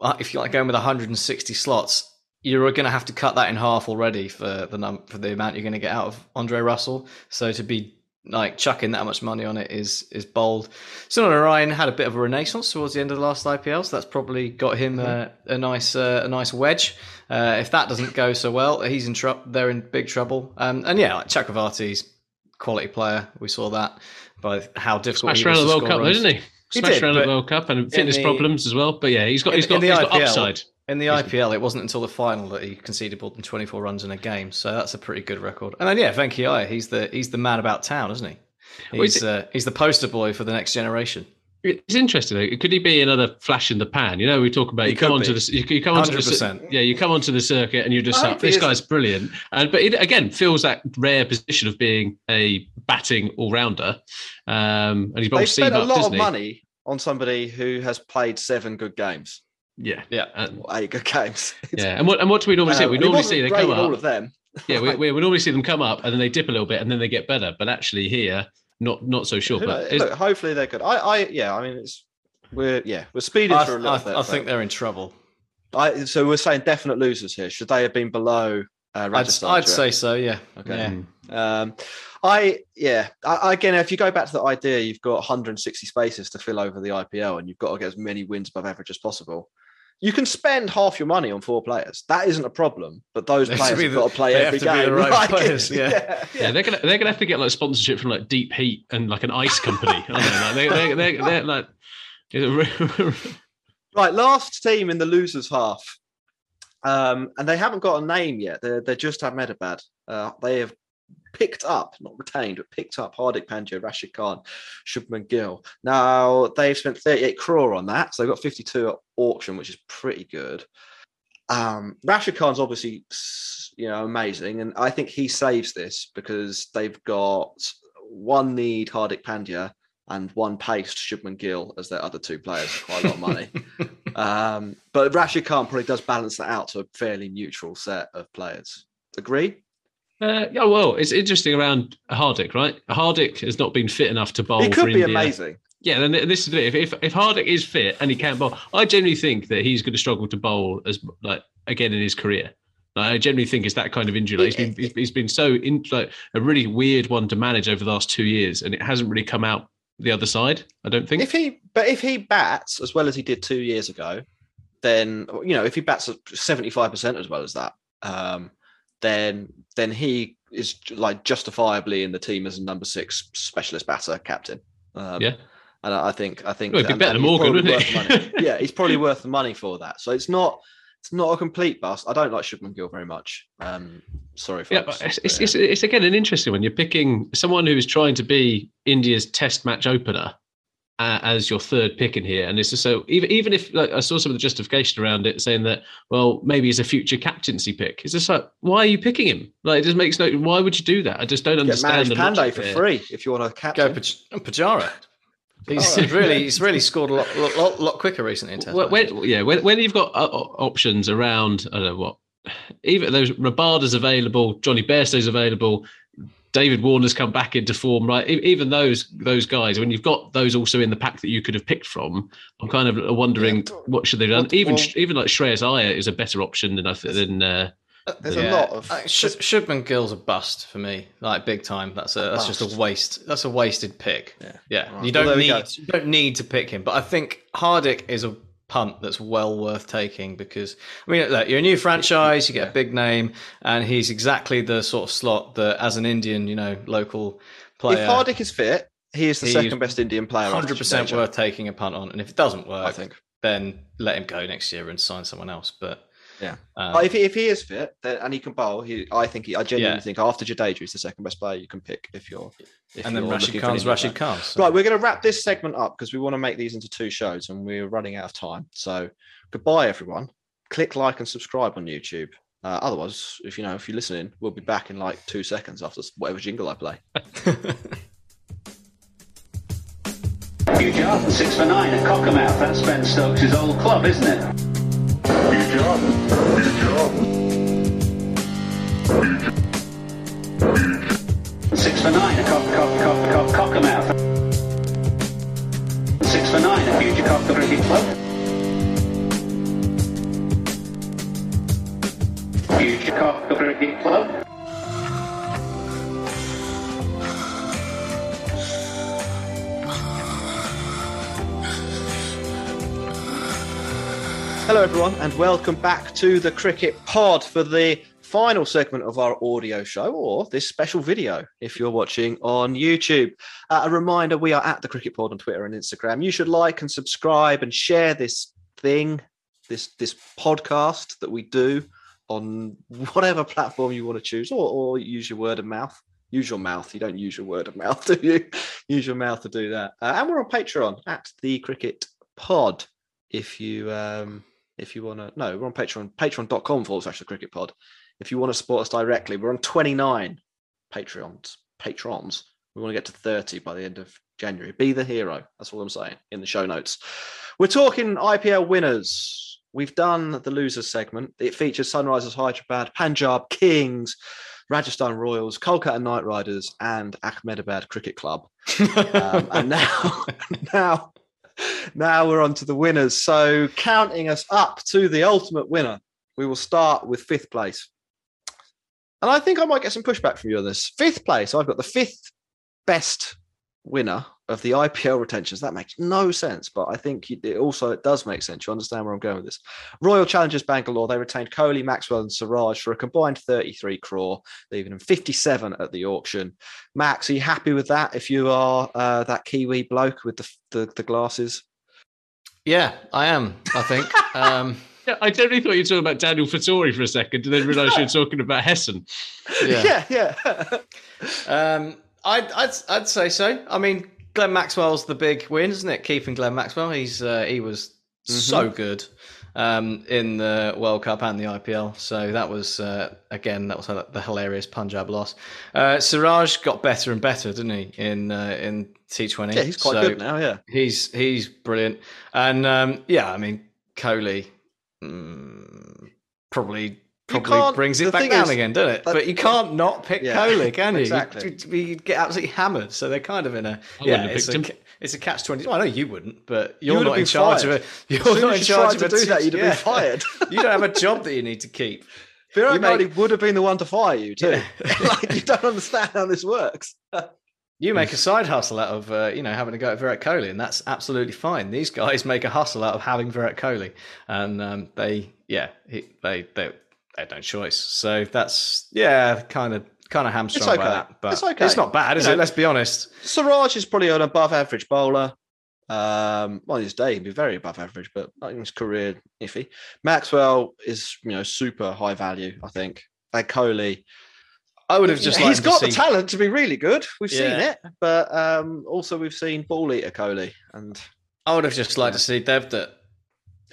uh, if you're like going with 160 slots, you're going to have to cut that in half already for the num- for the amount you're going to get out of Andre Russell. So to be like chucking that much money on it is is bold. Sunil Narine had a bit of a renaissance towards the end of the last IPL, so that's probably got him uh, a nice uh, a nice wedge. Uh, if that doesn't go so well, he's in trouble. They're in big trouble. Um, and yeah, like Chakravarti's quality player. We saw that by how difficult Smashed he was around the World score Cup, runs. didn't he? He Smashed did, around the World Cup and fitness the- problems as well. But yeah, he's got he's got, the he's got IPL upside. In the IPL, it wasn't until the final that he conceded more than 24 runs in a game, so that's a pretty good record. And then yeah, Venki Iyer, he's the he's the man about town, isn't he? He's it- uh, he's the poster boy for the next generation. It's interesting. Could he be another flash in the pan? You know, we talk about He you come onto be. the you, you come onto the 100%. yeah you come onto the circuit and you just like, this guy's brilliant. And but it again fills that rare position of being a batting all rounder. Um, and he's They bowled spent a lot doesn't of money on somebody who has played seven good games, Yeah, Yeah. and, or eight good games. [laughs] yeah. And what and what do we normally see? We normally see they great come in all of them. yeah, we, [laughs] we, we normally see them come up and then they dip a little bit and then they get better. But actually here, not not so sure. Who But knows? Look, hopefully they're good. I, I, yeah, I mean, it's we're yeah, we're speeding I, through a little I- bit. I think they're in trouble. I, so we're saying definite losers here. Should they have been below uh, I'd, Rajasthan? I'd say so. Yeah. Okay. Yeah. Um, I yeah. I, again, if you go back to the idea, you've got 160 spaces to fill over the IPL, and you've got to get as many wins above average as possible. You can spend half your money on four players. That isn't a problem. But those They players be have the- got to play they every have to be game. the [laughs] right Like, players, yeah. yeah, they're gonna they're gonna have to get like sponsorship from like Deep Heat and like an ice company. aren't they? Like, they, they, they, they're like. [laughs] Right, last team in the losers half, um, and they haven't got a name yet. They're they're just Ahmedabad. Uh, they have picked up, not retained, but picked up Hardik Pandya, Rashid Khan, Shubman Gill. Now they've spent 38 crore on that, so they've got 52 at auction, which is pretty good. Um, Rashid Khan's obviously, you know, amazing, and I think he saves this because they've got one need Hardik Pandya and one paced Shubman Gill as their other two players quite a lot of money. [laughs] um, but Rashid Khan probably does balance that out to a fairly neutral set of players. Agree? Uh, yeah, well, it's interesting around Hardik, right? Hardik has not been fit enough to bowl. He for could be India. amazing. Yeah, then this is it. If, if if Hardik is fit and he can bowl, I generally think that he's going to struggle to bowl as like again in his career. Like, I generally think it's that kind of injury. Like, he's been he's- he's been so in like a really weird one to manage over the last two years, and it hasn't really come out the other side. I don't think. If he, but if he bats as well as he did two years ago, then you know if he bats seventy five percent as well as that, um, then then he is like justifiably in the team as a number six specialist batter captain. Um, Yeah. and I think I think Well, it'd be better than Morgan, probably wouldn't worth it? the money. yeah, he's probably [laughs] worth the money for that. So it's not it's not a complete bust. I don't like Shubman Gill very much. Um, sorry, Yeah, folks. but it's, it's, it's, it's again an interesting one. You're picking someone who is trying to be India's Test match opener as your third pick in here, and it's just so even even if like, I saw some of the justification around it, saying that well maybe he's a future captaincy pick. It's just like why are you picking him? Like it just makes no. Why would you do that? I just don't Get understand. managed the Pandey for there. free if you want to captain. Go Paj- Pujara. He's [laughs] really he's really scored a lot, lot, lot, lot quicker recently in Test When, when- yeah, when, when you've got uh, options around, I don't know what, even those Rabada's available, Jonny Bairstow's available, David Warner's come back into form, right? E- Even those those guys, when you've got those also in the pack that you could have picked from, I'm kind of wondering what should they have done. Well, even well- even like Shreyas Iyer is a better option than I th- than. Uh, There's than- a lot of Uh, Sh- Shubman Gill's a bust for me, like big time. That's a, that's just a waste. That's a wasted pick. Yeah, yeah. Right. You don't Well, there we go. need you don't need to pick him, but I think Hardik is a punt that's well worth taking because I mean, look, you're a new franchise, you get a big name, and he's exactly the sort of slot that, as an Indian, you know, local player, If Hardik is fit, he is the second best Indian player. hundred percent worth taking a punt on. And if it doesn't work, I think. then let him go next year and sign someone else. But Yeah. Um, if, he, if he is fit then, and he can bowl, he, I think he, I genuinely Yeah. think after Jadeja, he's the second best player you can pick if you're. If And then you're Rashid looking for Khan's Rashid. Khan, so- Right, we're going to wrap this segment up because we want to make these into two shows, and we're running out of time. So goodbye, everyone. Click like and subscribe on YouTube. Uh, otherwise, if you know, if you're listening, we'll be back in like two seconds after whatever jingle I play. Huge yard, six for nine at Cockermouth. That's Ben Stokes' old club, isn't it? Six for nine Cock, Cock, Cock, Cock, Cockermouth. Six for nine at Huge Cock Club. Huge Cock Cricket Club. Hello, everyone, and welcome back to the Cricket Pod for the final segment of our audio show or this special video if you're watching on YouTube. Uh, a reminder we are at the Cricket Pod on Twitter and Instagram. You should like and subscribe and share this thing, this, this podcast that we do on whatever platform you want to choose or, or use your word of mouth. Use your mouth. You don't use your word of mouth, [laughs] do you? use your mouth to do that. Uh, and we're on Patreon at the Cricket Pod if you um if you want to no we're on patreon patreon.com forward slash the cricket pod. If you want to support us directly we're on 29 patreons patrons. We want to get to 30 by the end of january. Be the hero. That's all i'm saying in the show notes. We're talking ipl winners. We've done the losers segment. It features sunrisers hyderabad punjab kings Rajasthan Royals, Kolkata Knight Riders, and Ahmedabad Cricket Club. [laughs] um, and now, [laughs] now [laughs] now we're on to the winners. So, counting us up to the ultimate winner, we will start with fifth place. And I think I might get some pushback from you on this. Fifth place, I've got the fifth best winner of the IPL retentions. That makes no sense, but I think it also it does make sense. You understand where I'm going with this. Royal Challengers Bangalore, they retained Kohli, Maxwell, and Siraj for a combined 33 crore, leaving them 57 at the auction. Max, are you happy with that? If you are uh, that Kiwi bloke with the, the, the glasses? Yeah, I am. I think. [laughs] um, Yeah, I totally thought you were talking about Daniel Vettori for a second, and then realised you were talking about Hesson. Yeah. [laughs] yeah, yeah. um, I'd, I'd I'd say so. I mean, Glenn Maxwell's the big win, isn't it? Keeping Glenn Maxwell, he's uh, he was so good um, in the World Cup and the IPL. So that was uh, again that was the hilarious Punjab loss. Uh, Siraj got better and better, didn't he? In uh, in T Twenty. Yeah, he's quite good now. Yeah, he's he's brilliant. And um, yeah, I mean, Kohli mm, probably. Probably can't- brings it back thing down is again, doesn't it? that- But you can't not pick Yeah, Kohli, can you? exactly. You, you get absolutely hammered. So they're kind of in a I yeah. It's a, it's a catch twenty. Well, I know you wouldn't, but You you're would have not in charge fired. of it. You're As soon not as in you charge tried of to a do that, you'd have been fired. [laughs] you don't have a job that you need to keep. [laughs] Virat make- would have been the one to fire you too. [laughs] like you don't understand how this works. You make a side hustle out of uh, you know having to go at Virat Kohli, and that's absolutely fine. These guys make a hustle out of having Virat Kohli, and um, they yeah he, they they they have no choice. So that's yeah kind of kind of hamstrung It's by that, but It's okay. it's not bad, is You it? know- Let's be honest. Siraj is probably an above average bowler. Um, on his day, he'd be very above average, but I think his career iffy. Maxwell is, you know, super high value. I think. And Kohli, I would have just he's liked to got the see- talent to be really good. We've seen it, but um, also we've seen ball eater Kohli, and I would have just liked to see Devdutt.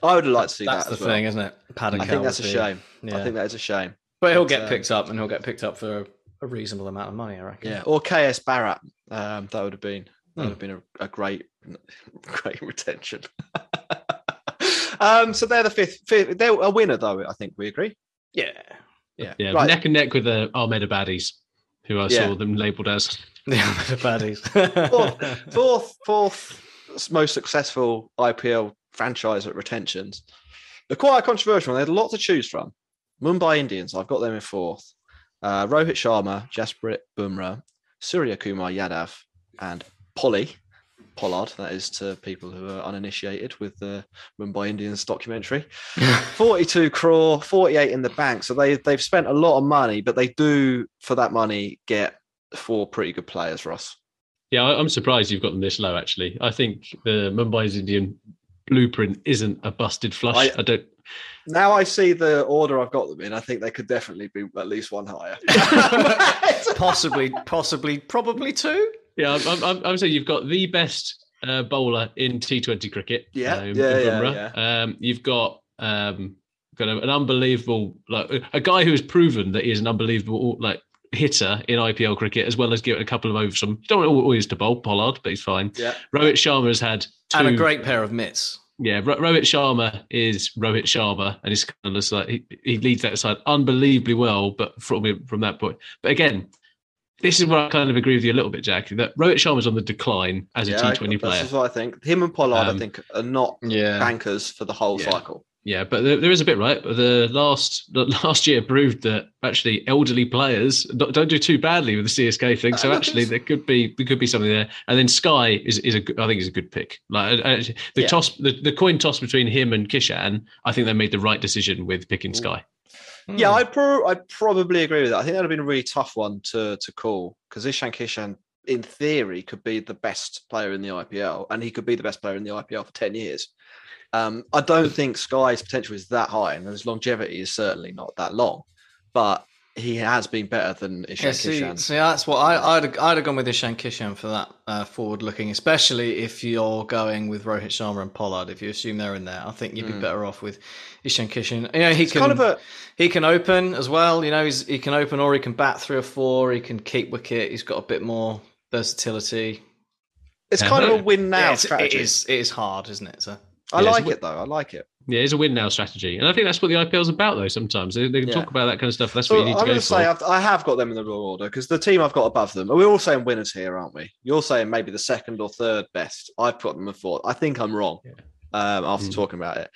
I would like to see That's that. the as well. thing, isn't it? Paddock I think that's a shame. Yeah. I think that is a shame. But he'll But, get um, picked up, and he'll get picked up for a, a reasonable amount of money, I reckon. Yeah, or KS Bharat. Um, that would have been that would Hmm. have been a, a great, [laughs] great retention. [laughs] um, so they're the fifth, fifth. They're a winner, though. I think we agree. Yeah, yeah, Yeah, Right. neck and neck with the Ahmed baddies, who I Yeah. saw them labelled as. [laughs] the baddies. fourth, fourth, fourth most successful IPL franchise at retentions. They're quite a controversial. one. They had a lot to choose from. Mumbai Indians, I've got them in fourth. Uh, Rohit Sharma, Jasprit Bumrah, Suryakumar Yadav, and Polly Pollard. That is to people who are uninitiated with the Mumbai Indians documentary. [laughs] 42 crore, 48 in the bank. So they, they've spent a lot of money, but they do, for that money, get four pretty good players, Ross. Yeah, I- I'm surprised you've got them this low. Actually, I think the Mumbai's Indian blueprint isn't a busted flush. I- I, don't. Now I see the order I've got them in. I think they could definitely be at least one higher. [laughs] possibly, possibly, probably two. Yeah, I'm, I'm, I'm saying you've got the best uh, bowler in T20 cricket. Yeah, um, yeah, yeah, Bumrah. Um, you've got um, got a- an unbelievable like a guy who has proven that he is an unbelievable like hitter in IPL cricket, as well as giving a couple of overs. From you don't always to bowl Pollard, but he's fine. Yeah. Rohit Sharma has had two, And a great pair of mitts. yeah, Rohit Sharma is Rohit Sharma, and he's kind of just like he, he leads that side unbelievably well. But from from that point, but again, this is where I kind of agree with you a little bit, Jack. That Rohit Sharma's on the decline as a Yeah, T20 player. This is what I think. Him and Pollard, I Um, think, are not Yeah. bankers for the whole Yeah. cycle. Yeah, but there, there is a bit right. The last the [laughs] last year proved that actually elderly players don't, don't do too badly with the CSK thing. So [laughs] actually, there could be there could be something there. And then Sky is is a good- I think is a good pick. Like the Yeah. toss the, the coin toss between him and Kishan, I think they made the right decision with picking Sky. Yeah, I pro- I probably agree with that. I think that would have been a really tough one to to call because Ishan Kishan, in theory, could be the best player in the IPL, and he could be the best player in the IPL for ten years. Um, I don't think Sky's potential is that high, and his longevity is certainly not that long. But he has been better than Ishan Yeah, see, Kishan. see, that's what I, I'd have- I'd have gone with Ishan Kishan for that uh, forward looking, especially if you're going with Rohit Sharma and Pollard. If you assume they're in there, I think you'd be Mm. better off with Ishan Kishan. You know, he It's can kind of a- he can open as well. You know, he's, he can open or he can bat three or four. He can keep wicket. He's got a bit more versatility. It's kind of a win now Yeah, it's- strategy. It is. It is hard, isn't it? So I Yeah, like it though. I like it. Yeah, it's a win now strategy, and I think that's what the IPL is about. Though sometimes they, they can Yeah. talk about that kind of stuff. That's what you need I'm to go going for. I've, I have got them in the wrong order because the team I've got above them. We're all saying winners here, aren't we? You're saying maybe the second or third best. I've put them at fourth. I think I'm wrong. Um, after Mm. talking about it,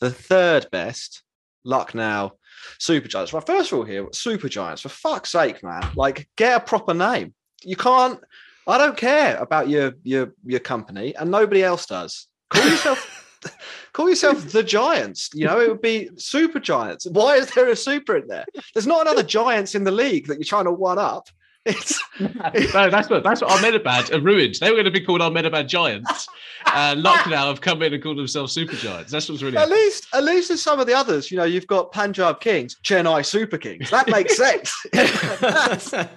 the third best, Lucknow, Super Giants. Right, first of all, here Super Giants. For fuck's sake, man! Like, get a proper name. You can't. I don't care about your your your company, and nobody else does. Call yourself. [laughs] Call yourself the Giants. You know, it would be Super Giants. Why is there a super in there? There's not another Giants in the league that you're trying to one up. It's [laughs] no, that's what that's what Ahmedabad are ruined. They were going to be called Ahmedabad Giants, and Lucknow have come in and called themselves Super Giants. That's what's really at least at least there's some of the others. You know, you've got Punjab Kings, Chennai Super Kings. That makes sense. that's, [laughs]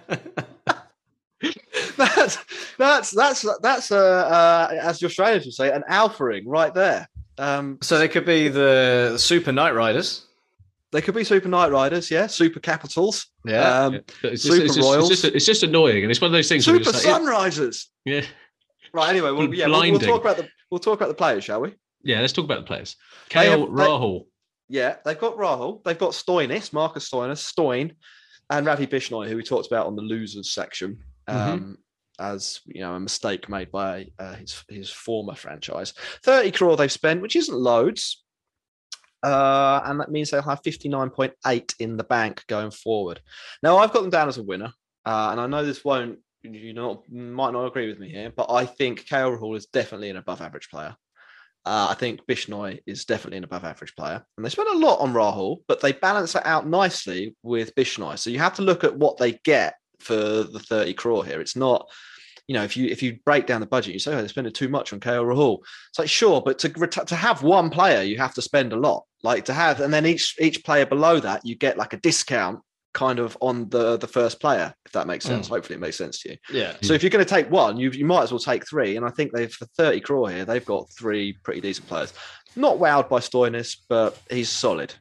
that's that's that's that's uh, uh, as the Australians would say, an alphaing right there. Um, so they could be the Super Night Riders. They could be Super Night Riders, yeah. Super Capitals, Yeah. Um, It's just, Super it's, just, Royals, it's, just, it's just annoying, and it's one of those things. Super you're just like, Sunrisers. yeah, Right. Anyway, well, yeah, we'll, we'll talk about the we'll talk about the players, shall we? yeah. Let's talk about the players. They have- KL they- Rahul. Yeah, they've got Rahul, they've got Stoinis, Marcus Stoinis, Stoin, and Ravi Bishnoi, who we talked about on the losers section, um, as you know, a mistake made by uh, his his former franchise. Thirty crore they've spent, which isn't loads, uh, and that means they'll have fifty nine point eight in the bank going forward. Now, I've got them down as a winner, uh, and I know this won't you not might not agree with me here, but I think KL Rahul is definitely an above average player. Uh, I think Bishnoi is definitely an above average player. And they spent a lot on Rahul, but they balance it out nicely with Bishnoi. So you have to look at what they get for the 30 crore here. It's not, you know, if you if you break down the budget, you say, oh, they're spending too much on KL Rahul. It's like, sure, but to to have one player, you have to spend a lot. Like to have, and then each each player below that, you get like a discount kind of on the the first player, if that makes sense. Mm. Hopefully it makes sense to you. Yeah. So if you're going to take one, you you might as well take three. And I think they've for 30 crore here, they've got three pretty decent players. Not wowed by Stoinis, but he's solid.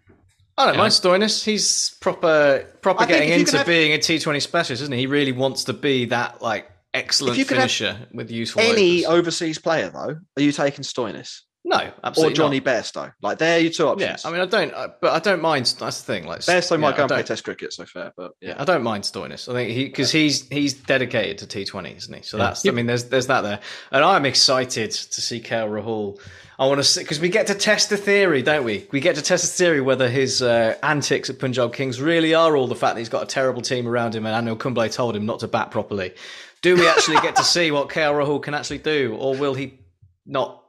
I don't Yeah. mind Stoinis. He's proper proper I getting into have- being a T20 specialist, isn't he? He really wants to be that like excellent If you could have finisher with useful Any overs. overseas player though, are you taking Stoinis? No, absolutely Or Jonny not. Bairstow? Like they're your two options. Yeah. I mean, I don't, uh, but I don't mind. That's the thing. Like Bairstow yeah, might go I and play Test cricket, so fair. But yeah, I don't mind Stoinis. I think he because he's he's dedicated to T20, isn't he? So Yeah. that's I mean, there's there's that there, and I'm excited to see KL Rahul. I want to see because we get to test the theory, don't we? We get to test the theory whether his uh, antics at Punjab Kings really are all the fact that he's got a terrible team around him, and Anil Kumble told him not to bat properly. Do we actually get to see what KL Rahul can actually do, or will he not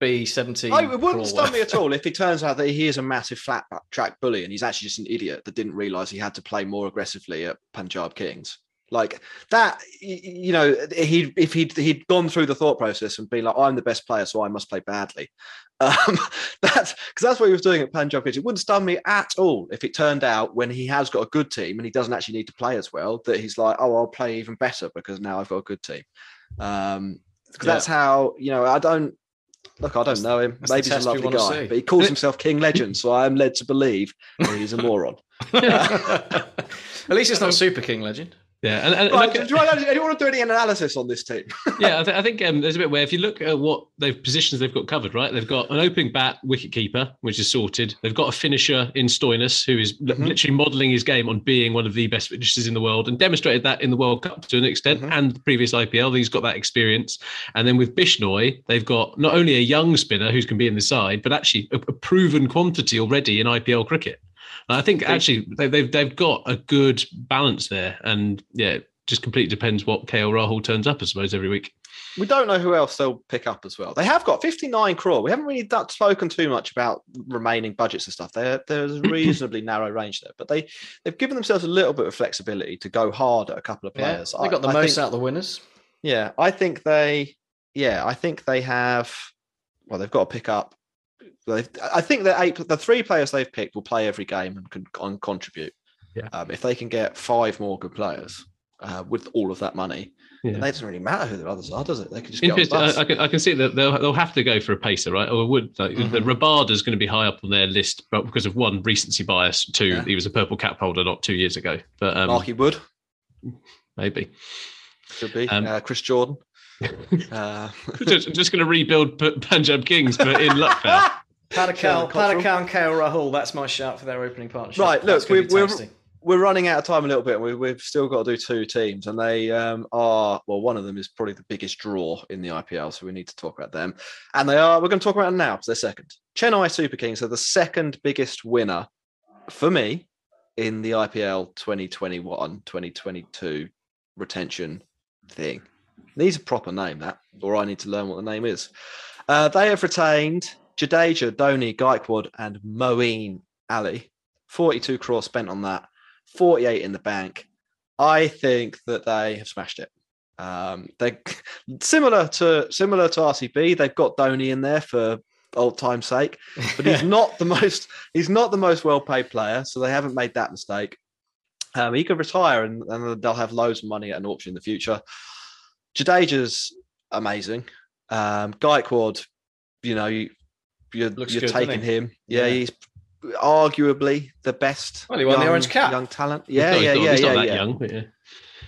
be 17? I, it wouldn't stun me at all if it turns out that he is a massive flat track bully and he's actually just an idiot that didn't realise he had to play more aggressively at Punjab Kings. Like that, you know, he if he'd he'd gone through the thought process and been like, "I'm the best player, so I must play badly." [laughs] Um, that's because that's what he was doing at Punjab. It wouldn't stun me at all if it turned out when he has got a good team and he doesn't actually need to play as well that he's like, "Oh, I'll play even better because now I've got a good team." Um, because Yeah. that's how you know. I don't look. I don't know him. that's Maybe he's a lovely guy, see. but he calls himself King Legend, so I am led to believe that he's a moron. [laughs] At least it's not [laughs] Super King Legend. Yeah, and, and Right, look do, you want, do you want to do any analysis on this team? [laughs] yeah, I, [laughs] th- I think um, there's a bit where if you look at what they've positions they've got covered, right? They've got an opening bat wicket keeper, which is sorted. They've got a finisher in Stoinis, who is li- literally modelling his game on being one of the best finishers in the world, and demonstrated that in the World Cup to an extent, and the previous IPL. He's got that experience. And then with Bishnoi, they've got not only a young spinner who's can be in the side, but actually a, a proven quantity already in IPL cricket. And I think actually they, they've they've got a good balance there, and yeah, it just completely depends what KL Rahul turns up, I suppose, every week. We don't know who else they'll pick up as well. They have got 59 crore. We haven't really done, spoken too much about remaining budgets and stuff. They're, there's a [clears throat] reasonably narrow range there, but they they've given themselves a little bit of flexibility to go hard at a couple of Yeah, players. they got the I most think- out of the winners. Yeah, I think they. Yeah, I think they have. Well, they've got to pick up. I think the eight, the three players they've picked will play every game and can, and contribute. Yeah. Um, if they can get five more good players uh, with all of that money, Yeah. it doesn't really matter who the others are, does it? They can just get on the fact, I. I can, I can see that they'll, they'll have to go for a pacer, right? Or would like, Mm-hmm. the Rabada is going to be high up on their list, but because of one recency bias, two he was a purple cap holder not two years ago, but um, Marky Wood maybe should be Um, uh, Chris Jordan. [laughs] uh, just, just going to rebuild Punjab Kings, but in Lucknow. [laughs] Padikkal. Padikkal and KL Rahul. That's my shout for their opening partnership. Right, look, we're, we're, we're running out of time a little bit. and We, we've still got to do two teams, and they um, are well. One of them is probably the biggest draw in the IPL, so we need to talk about them. And they are. We're going to talk about them now because they're second. Chennai Super Kings are the second biggest winner for me in the IPL 2021-2022 retention thing. Needs a proper name that, or I need to learn what the name is. Uh, they have retained Jadeja, Dhoni, Gaikwad, and Moeen Ali. 42 crore spent on that, 48 in the bank. I think that they have smashed it. Um, they [laughs] similar to similar to RCB. They've got Dhoni in there for old time's sake, but he's [laughs] not the most he's not the most well paid player, so they haven't made that mistake. Um, he could retire and, and they'll have loads of money at an auction in the future. Jadeja's amazing. Um, you know, you, you're, you're good, taking him. Yeah, Yeah. he's arguably the best. Well, he won the Orange Cap. Young talent. He's Yeah, yeah, he's yeah, he's yeah, not that yeah. young, but yeah.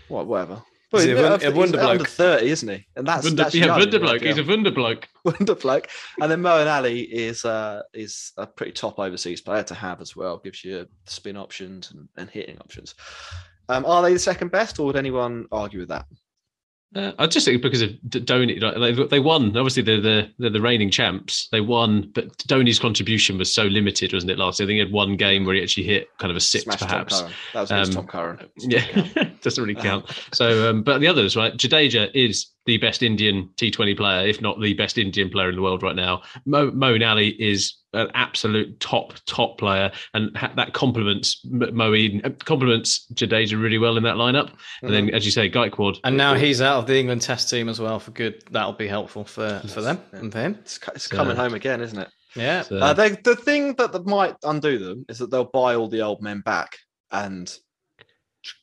What, whatever. Is he a Well, wun- he's a under 30, isn't he? And that's, Wunder, that's yeah, young the He's a. Wunderbloke. [laughs] Wunderbloke. And then Moeen Ali is uh, is a pretty top overseas player to have as well. Gives you spin options and, and hitting options. Um, are they the second best, or would anyone argue with that? Uh, I just think because of D- Dhoni, like, they, won. Obviously, they're the they're the reigning champs. They won, but Dhoni's contribution was so limited, wasn't it? Last year, I think he had one game where he actually hit kind of a six, Smash perhaps. Curran. That was Um, Tom Curran. [laughs] Yeah, [laughs] doesn't really count. So, um, but the others, right? Jadeja is the best Indian T20 player, if not the best Indian player in the world right now. Mo, Moeen Ali is an absolute top top player, and ha- that complements M- Moeen uh, complements Jadeja really well in that lineup. And then, Mhm. as you say, Gaikwad. And now he's out of the England Test team as well for good. That'll be helpful for, for them and for him. It's, it's coming home again, isn't it? Yeah. Uh, they, the thing that, that might undo them is that they'll buy all the old men back and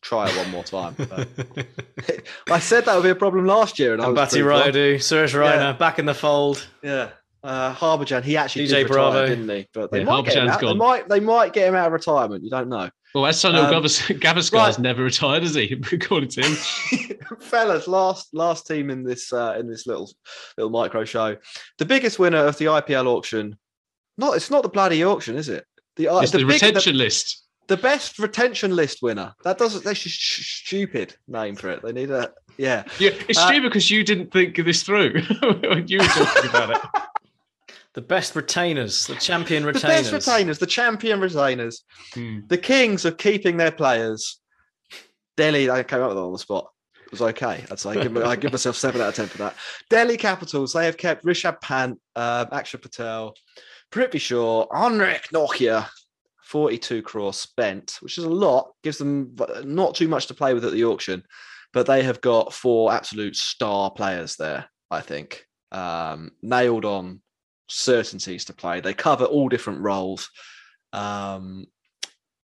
try it one more time. [laughs] I said that would be a problem last year, and I was Ambati proved wrong. Rayudu, Suresh Raina Yeah. back in the fold. Yeah. Uh, Harbhajan, he actually DJ did retire, Bravo. didn't he? But they Yeah, might get him Harbhajan's out. They gone. might, they might get him out of retirement. You don't know. Well, as Sunil Um, Gavas- Gavaskar's never retired, has he? [laughs] According to him. [laughs] fellas last last team in this uh, in this little little micro show the biggest winner of the ipl auction not it's not the bloody auction is it the uh, It's the, big- retention list. the best retention list winner that doesn't that's just sh- stupid name for it they need a yeah Yeah, it's Uh, stupid because you didn't think this through [laughs] when you were talking about it. The best retainers, the champion retainers. the best retainers the champion retainers Hmm. the kings of keeping their players delhi i came up with it on the spot it was okay i'd say I give, I give myself 7 out of 10 for that delhi capitals they have kept rishabh pant uh, akshar patel prithvi shaw Anrich Nortje 42 crores spent, which is a lot, gives them not too much to play with at the auction, but they have got four absolute star players there, I think. Um, nailed on certainties to play. They cover all different roles. Um,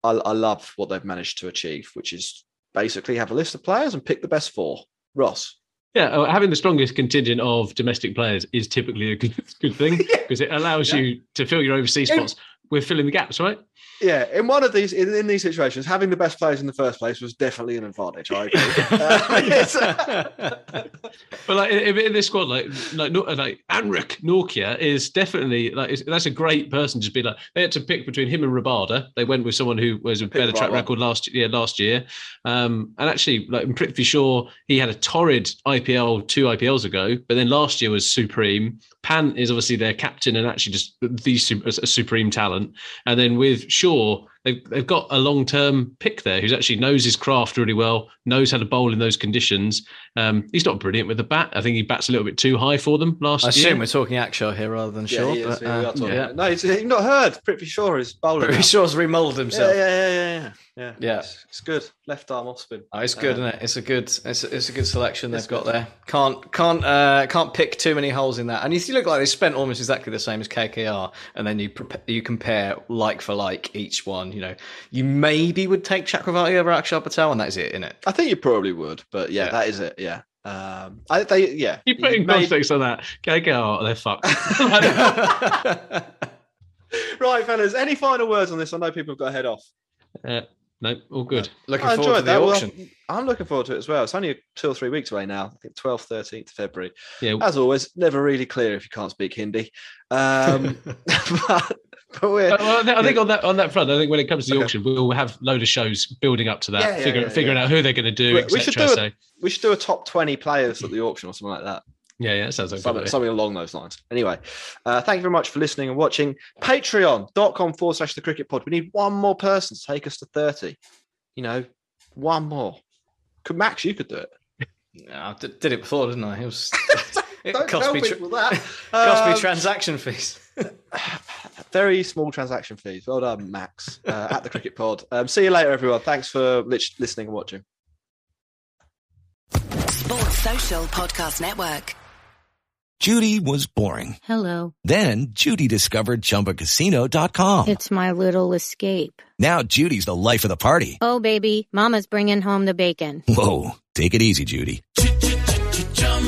I, I love what they've managed to achieve, which is basically have a list of players and pick the best four. Ross. Yeah, uh, having the strongest contingent of domestic players is typically a good, [laughs] good thing [laughs] because it allows Yeah. you to fill your overseas spots with filling the gaps, right? Yeah, in one of these, in, in these situations, having the best players in the first place was definitely an advantage. I agree. [laughs] Uh, [laughs] But like in, in this squad, like like like Anrich Nortje is definitely like is- that's a great person. to Just be like they had to pick between him and Rabada. They went with someone who was a better the track record last year. Last year, um, and actually, like I'm pretty sure he had a torrid IPL two IPLs ago, but then last year was supreme. Pant is obviously their captain and actually just the a supreme talent. And then with Shaw, they've, they've got a long term pick there who's actually knows his craft really well, knows how to bowl in those conditions. Um, he's not brilliant with the bat. I think he bats a little bit too high for them last I year. I assume we're talking Akshar here rather than yeah, Shaw. he is, but, uh, yeah. about- No, it's, you've not heard. Pretty sure is bowling. Pretty now. Shaw's remolded himself. yeah, yeah, yeah, yeah. Yeah, Yeah. It's, it's good. Left arm off spin. Oh, it's good, Uh, isn't it? It's a good, it's a, it's a good selection they've got good. there. Can't, can't, uh, can't pick too many holes in that. And if you look like they spent almost exactly the same as KKR, and then you prep- you compare like for like each one. You know, you maybe would take Chakravarti over Akshar Patel, and that is it, in it. I think you probably would, but yeah, that is it. Yeah. Um, I, they, yeah. You put in made- context on that. Go KKR, they're fucked. Right, fellas. Any final words on this? I know people have got to head off. Uh, no, all good. Looking I forward to enjoyed the that. Well, auction. I'm looking forward to it as well. It's only two or three weeks away now. I think 12th, 13th February. Yeah. As always, never really clear if you can't speak Hindi. Um, [laughs] [laughs] but, but we're, well, I think- I think on that on that front, I think when it comes to the Okay. auction, we'll have load of shows building up to that, Yeah, yeah, figure, yeah, figuring yeah. out who they're going to do, we, etc. we should do so, a, we should do a top 20 players at the auction or something like that. yeah, yeah, that sounds like something, something along those lines. Anyway, uh, thank you very much for listening and watching. Patreon.com forward slash the cricket pod. We need one more person to take us to 30. You know, one more. Could Max, you could do it. Yeah, I did, did it before, didn't I? It was. [laughs] It [laughs] cost me, tra- people that. cost me transaction fees. [laughs] Very small transaction fees. Well done, Max, uh, at the Cricket Pod. Um, see you later, everyone. Thanks for listening and watching. Sports Social Podcast Network. Judy was boring. Hello. Then Judy discovered ChumbaCasino.com. It's my little escape. Now Judy's the life of the party. Oh, baby, Mama's bringing home the bacon. Whoa, take it easy, Judy.